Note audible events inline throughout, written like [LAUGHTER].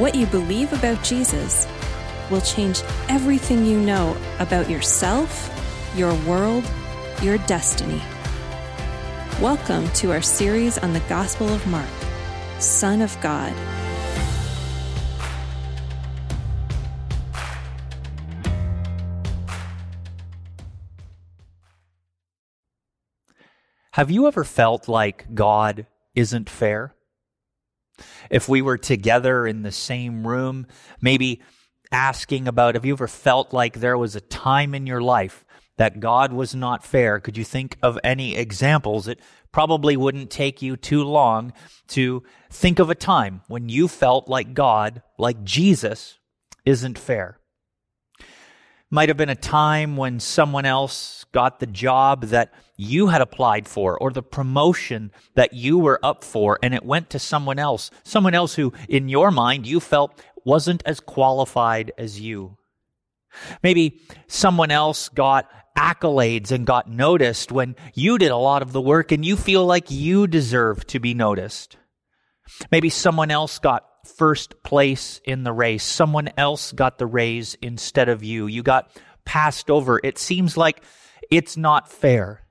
What you believe about Jesus will change everything you know about yourself, your world, your destiny. Welcome to our series on the Gospel of Mark, Son of God. Have you ever felt like God isn't fair? If we were together in the same room, maybe asking about have you ever felt like there was a time in your life that God was not fair? Could you think of any examples? It probably wouldn't take you too long to think of a time when you felt like God, like Jesus, isn't fair. Might have been a time when someone else got the job that you had applied for or the promotion that you were up for and it went to someone else, someone else who in your mind you felt wasn't as qualified as you. Maybe someone else got accolades and got noticed when you did a lot of the work and you feel like you deserve to be noticed. Maybe someone else got first place in the race. Someone else got the raise instead of you. You got passed over. It seems like it's not fair.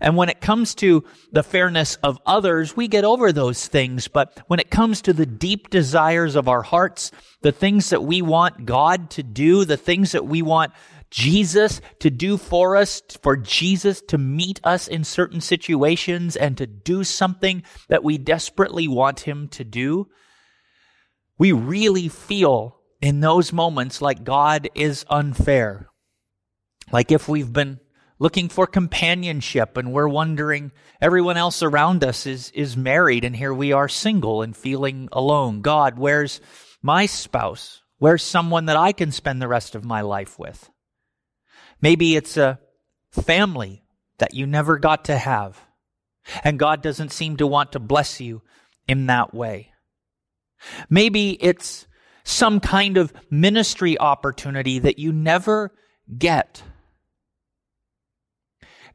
And when it comes to the fairness of others, we get over those things. But when it comes to the deep desires of our hearts, the things that we want God to do, the things that we want Jesus to do for us, for Jesus to meet us in certain situations and to do something that we desperately want him to do, we really feel in those moments like God is unfair. Like if we've been looking for companionship and we're wondering everyone else around us is, is married and here we are single and feeling alone. God, where's my spouse? Where's someone that I can spend the rest of my life with? Maybe it's a family that you never got to have and God doesn't seem to want to bless you in that way. Maybe it's some kind of ministry opportunity that you never get.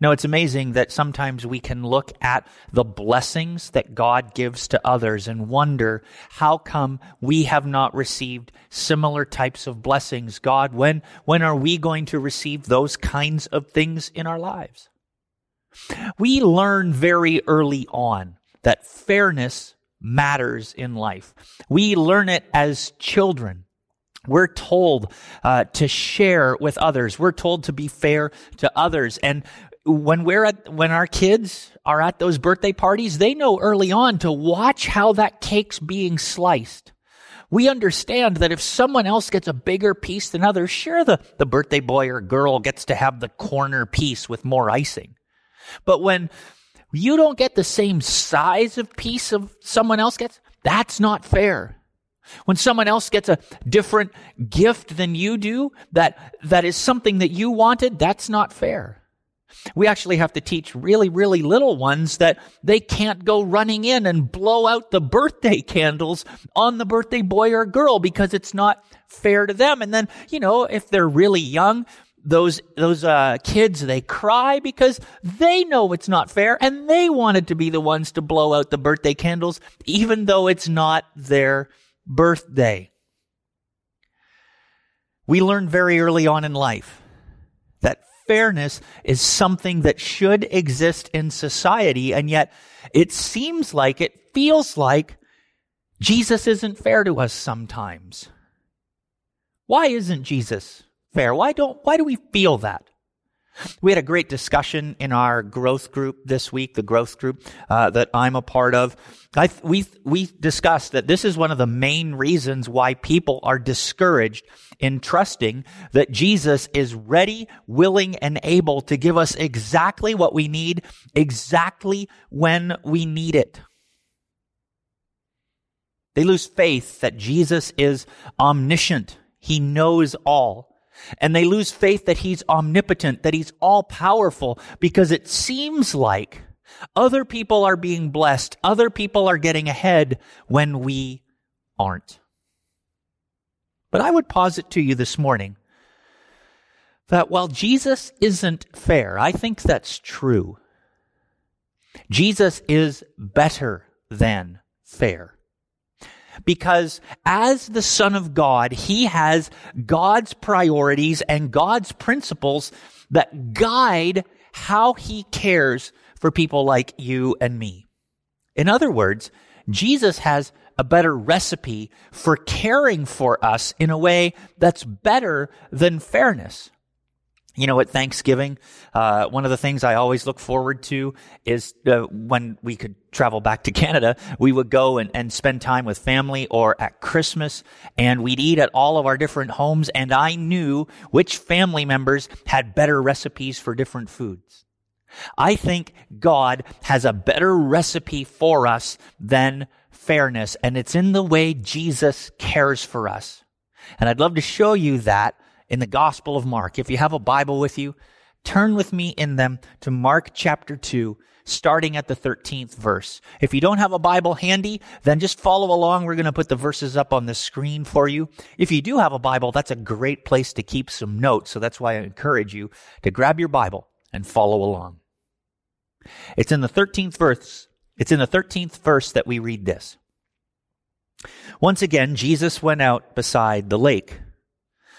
Now, it's amazing that sometimes we can look at the blessings that God gives to others and wonder how come we have not received similar types of blessings. God, when, when are we going to receive those kinds of things in our lives? We learn very early on that fairness matters in life. We learn it as children. We're told uh, to share with others. We're told to be fair to others. And when we're at, when our kids are at those birthday parties, they know early on to watch how that cake's being sliced. We understand that if someone else gets a bigger piece than others, sure, the, the birthday boy or girl gets to have the corner piece with more icing. But when you don't get the same size of piece of someone else gets, that's not fair. When someone else gets a different gift than you do, that, that is something that you wanted, that's not fair. We actually have to teach really, really little ones that they can't go running in and blow out the birthday candles on the birthday boy or girl because it's not fair to them. And then, you know, if they're really young, those those uh, kids they cry because they know it's not fair and they wanted to be the ones to blow out the birthday candles even though it's not their birthday. We learn very early on in life that fairness is something that should exist in society and yet it seems like it feels like Jesus isn't fair to us sometimes. Why isn't Jesus fair? Why don't, why do we feel that? We had a great discussion in our growth group this week, the growth group uh, that I'm a part of. I, we we discussed that this is one of the main reasons why people are discouraged in trusting that Jesus is ready, willing, and able to give us exactly what we need, exactly when we need it. They lose faith that Jesus is omniscient. He knows all and they lose faith that he's omnipotent, that he's all powerful, because it seems like other people are being blessed, other people are getting ahead when we aren't. But I would posit to you this morning that while Jesus isn't fair, I think that's true. Jesus is better than fair. Because as the Son of God, he has God's priorities and God's principles that guide how he cares for people like you and me. In other words, Jesus has a better recipe for caring for us in a way that's better than fairness. You know, at Thanksgiving, uh, one of the things I always look forward to is uh, when we could travel back to [LAUGHS] Canada, we would go and, and spend time with family or at Christmas and we'd eat at all of our different homes and I knew which family members had better recipes for different foods. I think God has a better recipe for us than fairness and it's in the way Jesus cares for us. And I'd love to show you that in the Gospel of Mark. If you have a Bible with you, turn with me in them to Mark chapter 2, starting at the 13th verse. If you don't have a Bible handy, then just follow along. We're going to put the verses up on the screen for you. If you do have a Bible, that's a great place to keep some notes. So that's why I encourage you to grab your Bible and follow along. It's in the 13th verse. It's in the 13th verse that we read this. Once again, Jesus went out beside the lake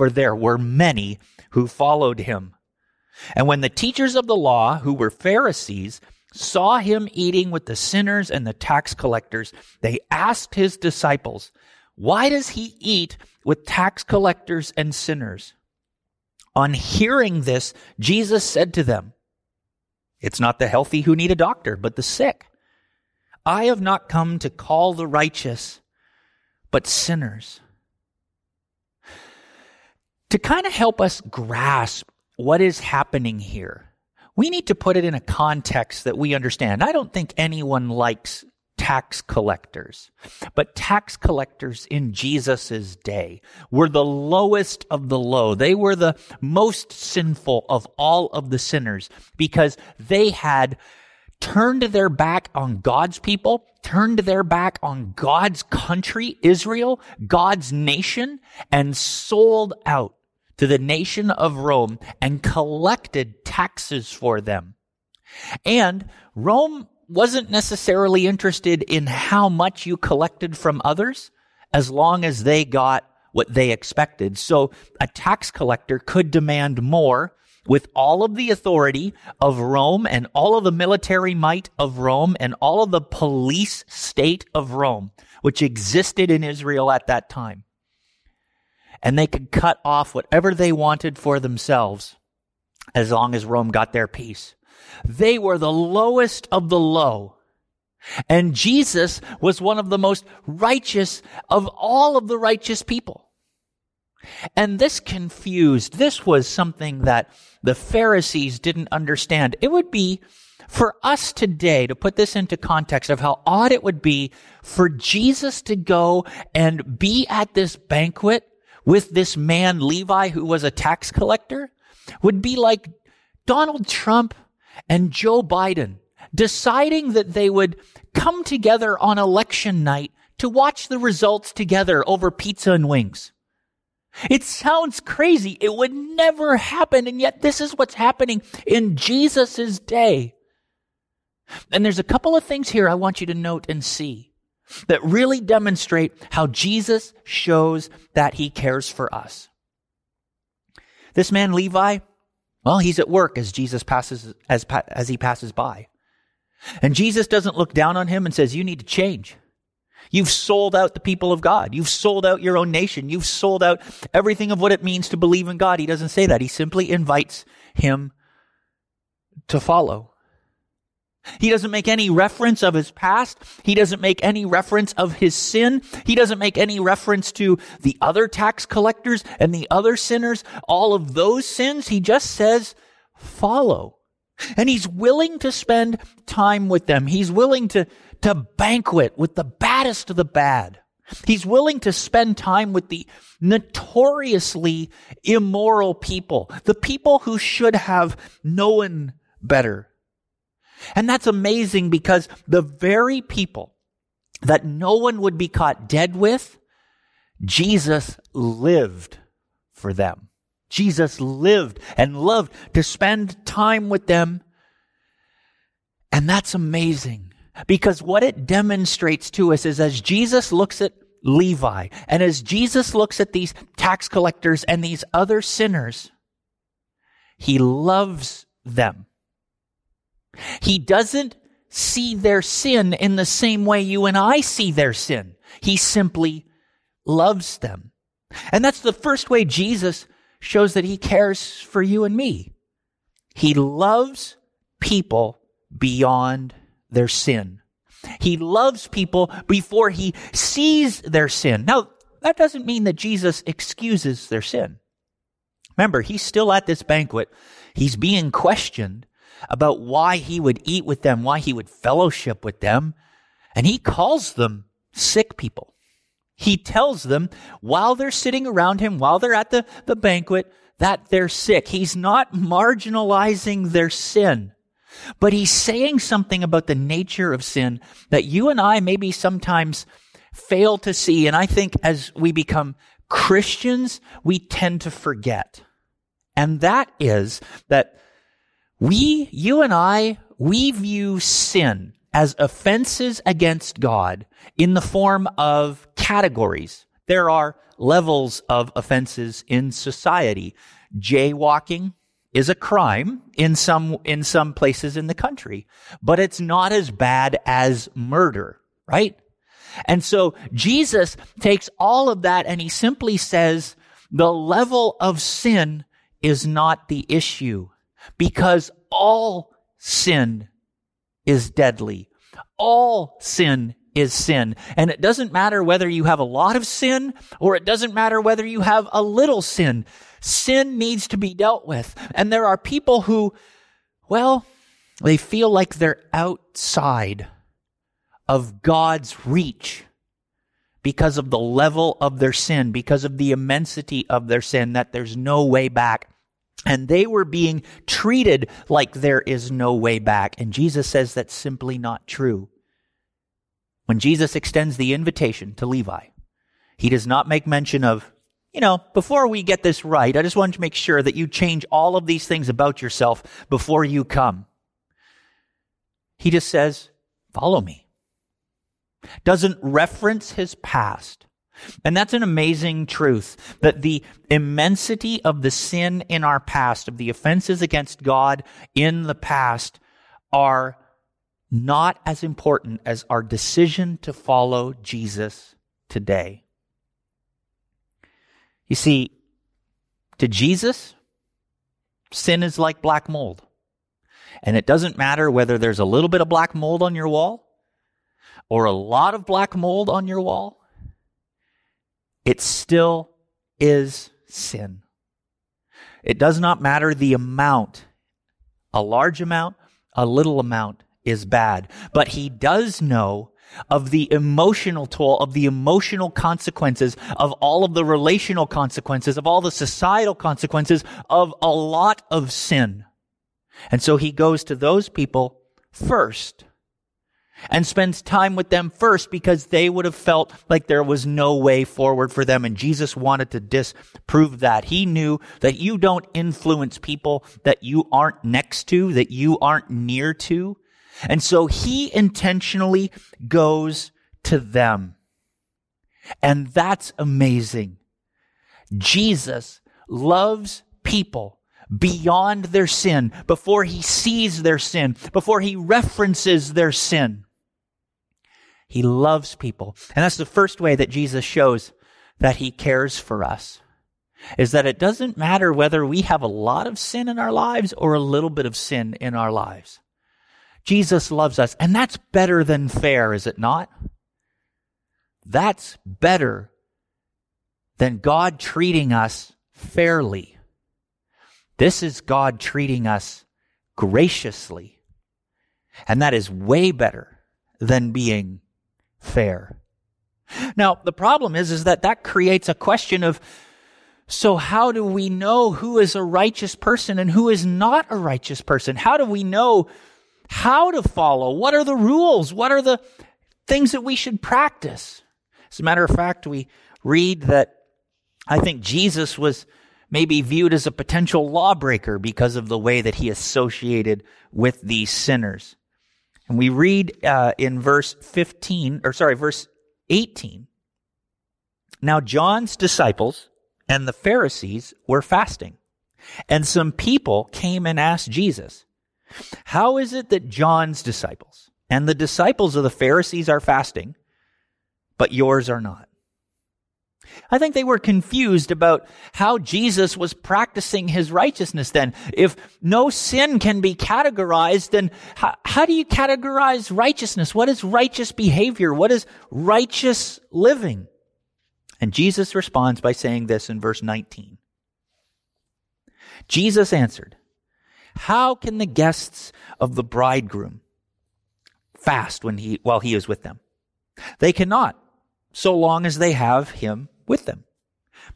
for there were many who followed him. And when the teachers of the law, who were Pharisees, saw him eating with the sinners and the tax collectors, they asked his disciples, Why does he eat with tax collectors and sinners? On hearing this, Jesus said to them, It's not the healthy who need a doctor, but the sick. I have not come to call the righteous, but sinners to kind of help us grasp what is happening here, we need to put it in a context that we understand. I don't think anyone likes tax collectors, but tax collectors in Jesus' day were the lowest of the low. They were the most sinful of all of the sinners because they had turned their back on God's people, turned their back on God's country, Israel, God's nation, and sold out to the nation of Rome and collected taxes for them. And Rome wasn't necessarily interested in how much you collected from others as long as they got what they expected. So a tax collector could demand more with all of the authority of Rome and all of the military might of Rome and all of the police state of Rome, which existed in Israel at that time and they could cut off whatever they wanted for themselves as long as Rome got their piece. They were the lowest of the low. And Jesus was one of the most righteous of all of the righteous people. And this confused, this was something that the Pharisees didn't understand. It would be for us today to put this into context of how odd it would be for Jesus to go and be at this banquet with this man, Levi, who was a tax collector, would be like Donald Trump and Joe Biden deciding that they would come together on election night to watch the results together over pizza and wings. It sounds crazy. It would never happen. And yet this is what's happening in Jesus' day. And there's a couple of things here I want you to note and see that really demonstrate how Jesus shows that he cares for us. This man, Levi, well, he's at work as Jesus passes, as, as he passes by. And Jesus doesn't look down on him and says, you need to change. You've sold out the people of God. You've sold out your own nation. You've sold out everything of what it means to believe in God. He doesn't say that. He simply invites him to follow. He doesn't make any reference of his past. He doesn't make any reference of his sin. He doesn't make any reference to the other tax collectors and the other sinners, all of those sins. He just says, follow. And he's willing to spend time with them. He's willing to, to banquet with the baddest of the bad. He's willing to spend time with the notoriously immoral people, the people who should have known better. And that's amazing because the very people that no one would be caught dead with, Jesus lived for them. Jesus lived and loved to spend time with them. And that's amazing because what it demonstrates to us is as Jesus looks at Levi and as Jesus looks at these tax collectors and these other sinners, he loves them. He doesn't see their sin in the same way you and I see their sin. He simply loves them. And that's the first way Jesus shows that he cares for you and me. He loves people beyond their sin. He loves people before he sees their sin. Now, that doesn't mean that Jesus excuses their sin. Remember, he's still at this banquet. He's being questioned about why he would eat with them, why he would fellowship with them. And he calls them sick people. He tells them while they're sitting around him, while they're at the, the banquet, that they're sick. He's not marginalizing their sin, but he's saying something about the nature of sin that you and I maybe sometimes fail to see. And I think as we become Christians, we tend to forget. And that is that we, you and I, we view sin as offenses against God in the form of categories. There are levels of offenses in society. Jaywalking is a crime in some, in some places in the country, but it's not as bad as murder, right? And so Jesus takes all of that and he simply says the level of sin is not the issue because all sin is deadly. All sin is sin. And it doesn't matter whether you have a lot of sin or it doesn't matter whether you have a little sin. Sin needs to be dealt with. And there are people who, well, they feel like they're outside of God's reach because of the level of their sin, because of the immensity of their sin, that there's no way back. And they were being treated like there is no way back. And Jesus says that's simply not true. When Jesus extends the invitation to Levi, he does not make mention of, you know, before we get this right, I just want to make sure that you change all of these things about yourself before you come. He just says, follow me. Doesn't reference his past. And that's an amazing truth that the immensity of the sin in our past, of the offenses against God in the past, are not as important as our decision to follow Jesus today. You see, to Jesus, sin is like black mold. And it doesn't matter whether there's a little bit of black mold on your wall or a lot of black mold on your wall it still is sin. It does not matter the amount. A large amount, a little amount is bad. But he does know of the emotional toll, of the emotional consequences, of all of the relational consequences, of all the societal consequences of a lot of sin. And so he goes to those people first and spends time with them first because they would have felt like there was no way forward for them. And Jesus wanted to disprove that. He knew that you don't influence people that you aren't next to, that you aren't near to. And so he intentionally goes to them. And that's amazing. Jesus loves people beyond their sin, before he sees their sin, before he references their sin. He loves people. And that's the first way that Jesus shows that he cares for us. Is that it doesn't matter whether we have a lot of sin in our lives or a little bit of sin in our lives. Jesus loves us. And that's better than fair, is it not? That's better than God treating us fairly. This is God treating us graciously. And that is way better than being fair. Now, the problem is, is that that creates a question of, so how do we know who is a righteous person and who is not a righteous person? How do we know how to follow? What are the rules? What are the things that we should practice? As a matter of fact, we read that I think Jesus was maybe viewed as a potential lawbreaker because of the way that he associated with these sinners. And we read uh, in verse 15, or sorry, verse 18. Now, John's disciples and the Pharisees were fasting, and some people came and asked Jesus, How is it that John's disciples and the disciples of the Pharisees are fasting, but yours are not? I think they were confused about how Jesus was practicing his righteousness then. If no sin can be categorized, then how, how, do you categorize righteousness? What is righteous behavior? What is righteous living? And Jesus responds by saying this in verse 19. Jesus answered, How can the guests of the bridegroom fast when he, while he is with them? They cannot, so long as they have him with them.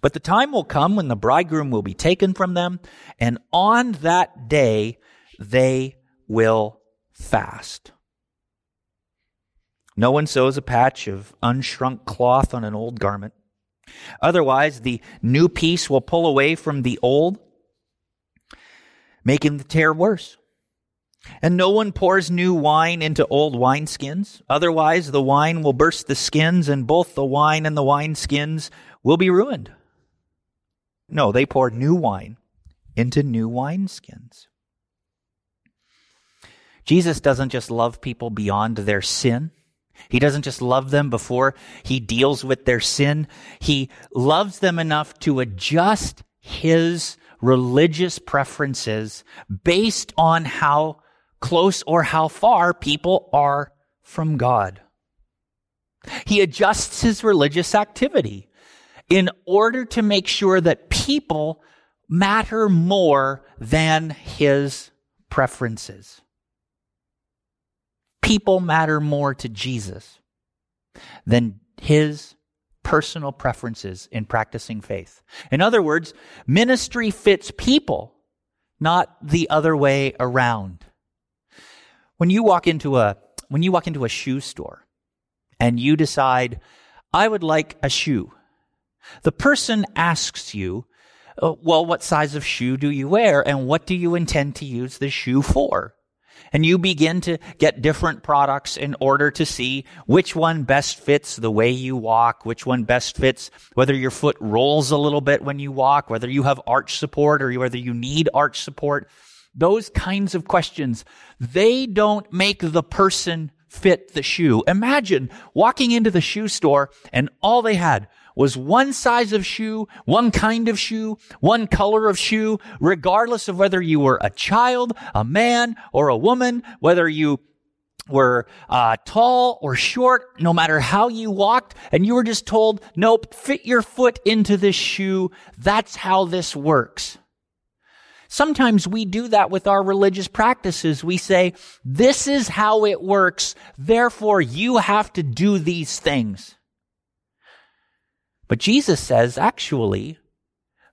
But the time will come when the bridegroom will be taken from them, and on that day they will fast. No one sews a patch of unshrunk cloth on an old garment. Otherwise, the new piece will pull away from the old, making the tear worse. And no one pours new wine into old wineskins. Otherwise, the wine will burst the skins, and both the wine and the wineskins will be ruined. No, they pour new wine into new wineskins. Jesus doesn't just love people beyond their sin. He doesn't just love them before he deals with their sin. He loves them enough to adjust his religious preferences based on how close or how far people are from God. He adjusts his religious activity in order to make sure that people matter more than his preferences. People matter more to Jesus than his personal preferences in practicing faith. In other words, ministry fits people, not the other way around. When you walk into a, when you walk into a shoe store and you decide, I would like a shoe, the person asks you, uh, well, what size of shoe do you wear and what do you intend to use the shoe for? And you begin to get different products in order to see which one best fits the way you walk, which one best fits whether your foot rolls a little bit when you walk, whether you have arch support or whether you need arch support. Those kinds of questions, they don't make the person fit the shoe. Imagine walking into the shoe store and all they had was one size of shoe, one kind of shoe, one color of shoe, regardless of whether you were a child, a man, or a woman, whether you were uh, tall or short, no matter how you walked, and you were just told, nope, fit your foot into this shoe. That's how this works. Sometimes we do that with our religious practices. We say, this is how it works. Therefore, you have to do these things. But Jesus says, actually,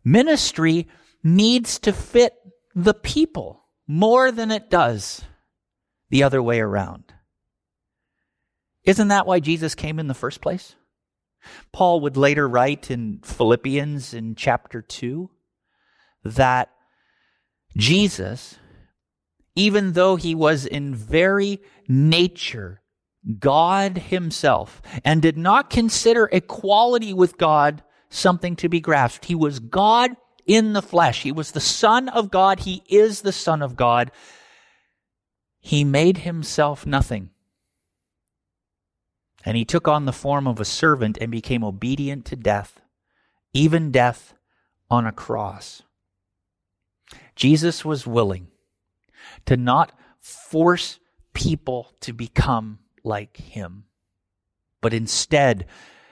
ministry needs to fit the people more than it does the other way around. Isn't that why Jesus came in the first place? Paul would later write in Philippians in chapter 2 that Jesus, even though he was in very nature God himself and did not consider equality with God something to be grasped. He was God in the flesh. He was the Son of God. He is the Son of God. He made himself nothing. And he took on the form of a servant and became obedient to death, even death on a cross. Jesus was willing to not force people to become like him, but instead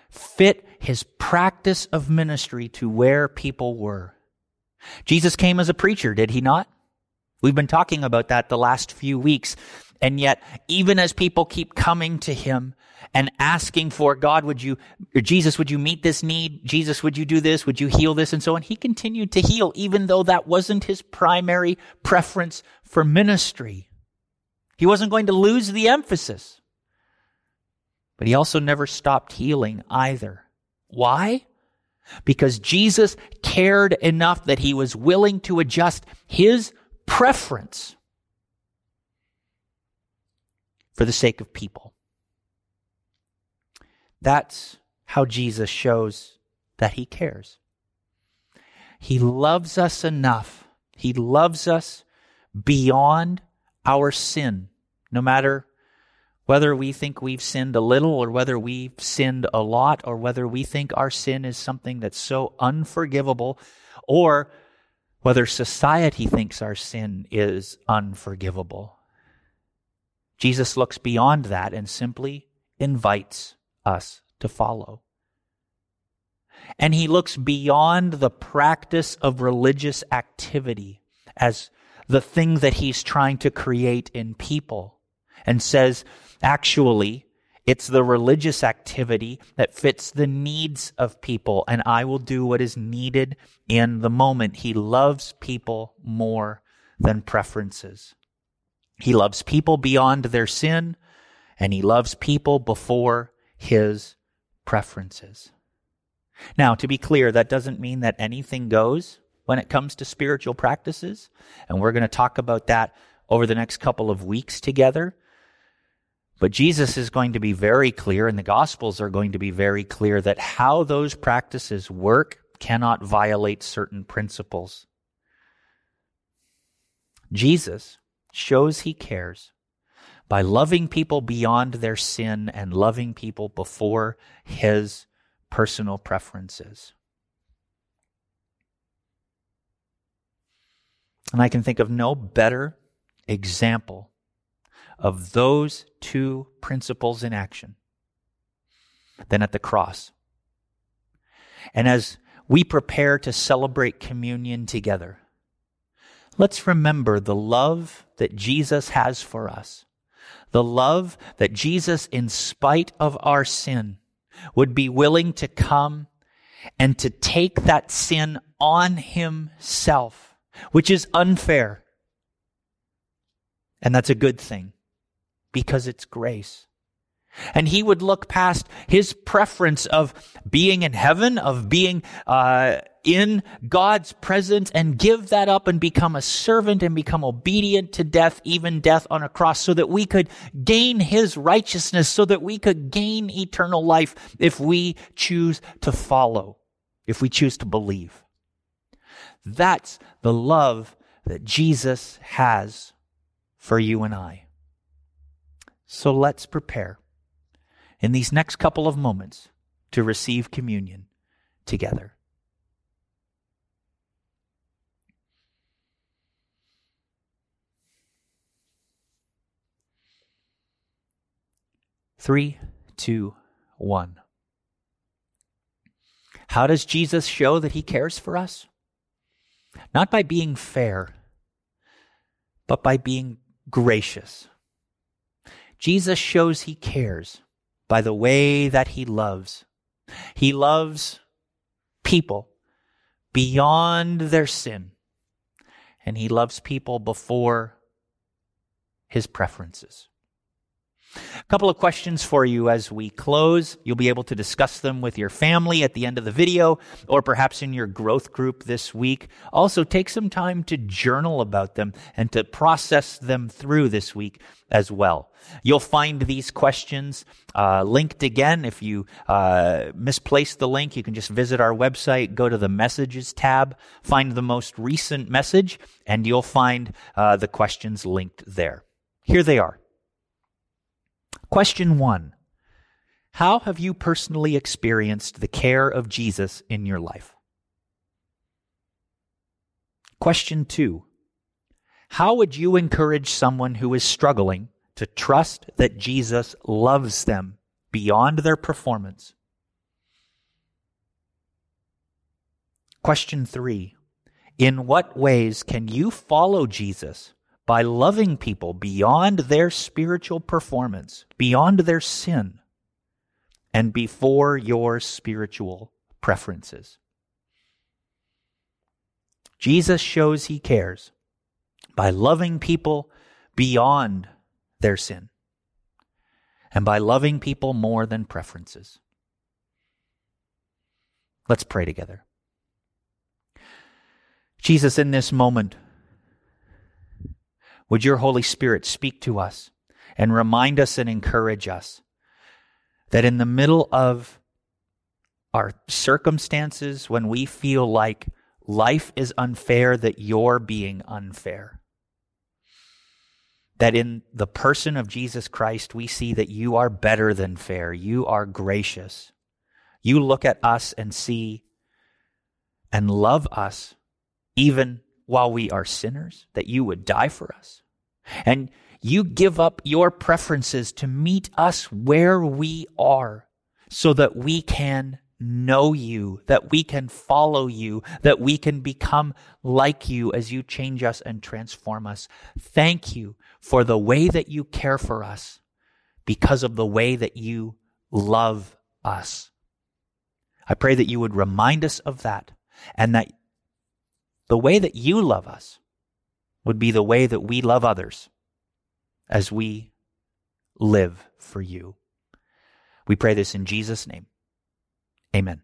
fit his practice of ministry to where people were. Jesus came as a preacher, did he not? We've been talking about that the last few weeks. And yet, even as people keep coming to him and asking for God, would you, or Jesus, would you meet this need? Jesus, would you do this? Would you heal this? And so on. He continued to heal, even though that wasn't his primary preference for ministry. He wasn't going to lose the emphasis. But he also never stopped healing either. Why? Because Jesus cared enough that he was willing to adjust his preference for the sake of people. That's how Jesus shows that he cares. He loves us enough. He loves us beyond our sin, no matter whether we think we've sinned a little or whether we've sinned a lot or whether we think our sin is something that's so unforgivable or whether society thinks our sin is unforgivable. Jesus looks beyond that and simply invites us to follow. And he looks beyond the practice of religious activity as the thing that he's trying to create in people and says, actually, it's the religious activity that fits the needs of people, and I will do what is needed in the moment. He loves people more than preferences. He loves people beyond their sin, and he loves people before his preferences. Now, to be clear, that doesn't mean that anything goes when it comes to spiritual practices, and we're going to talk about that over the next couple of weeks together. But Jesus is going to be very clear, and the Gospels are going to be very clear that how those practices work cannot violate certain principles. Jesus shows he cares by loving people beyond their sin and loving people before his personal preferences. And I can think of no better example of those two principles in action than at the cross. And as we prepare to celebrate communion together, let's remember the love that Jesus has for us. The love that Jesus, in spite of our sin, would be willing to come and to take that sin on himself, which is unfair. And that's a good thing because it's grace. And he would look past his preference of being in heaven, of being uh, in God's presence, and give that up and become a servant and become obedient to death, even death on a cross, so that we could gain his righteousness, so that we could gain eternal life if we choose to follow, if we choose to believe. That's the love that Jesus has for you and I. So let's prepare in these next couple of moments to receive communion together. Three, two, one. How does Jesus show that he cares for us? Not by being fair, but by being gracious. Jesus shows he cares by the way that he loves. He loves people beyond their sin, and he loves people before his preferences. A couple of questions for you as we close. You'll be able to discuss them with your family at the end of the video or perhaps in your growth group this week. Also, take some time to journal about them and to process them through this week as well. You'll find these questions uh, linked again. If you uh, the link, you can just visit our website, go to the messages tab, find the most recent message, and you'll find uh, the questions linked there. Here they are. Question one How have you personally experienced the care of Jesus in your life? Question two How would you encourage someone who is struggling to trust that Jesus loves them beyond their performance? Question three In what ways can you follow Jesus by loving people beyond their spiritual performance, beyond their sin, and before your spiritual preferences? Jesus shows he cares by loving people beyond their sin and by loving people more than preferences. Let's pray together. Jesus, in this moment, would your Holy Spirit speak to us and remind us and encourage us that in the middle of our circumstances, when we feel like life is unfair, that you're being unfair. That in the person of Jesus Christ, we see that you are better than fair. You are gracious. You look at us and see and love us even while we are sinners, that you would die for us. And you give up your preferences to meet us where we are so that we can know you, that we can follow you, that we can become like you as you change us and transform us. Thank you for the way that you care for us because of the way that you love us. I pray that you would remind us of that and that the way that you love us would be the way that we love others as we live for you. We pray this in Jesus' name. Amen.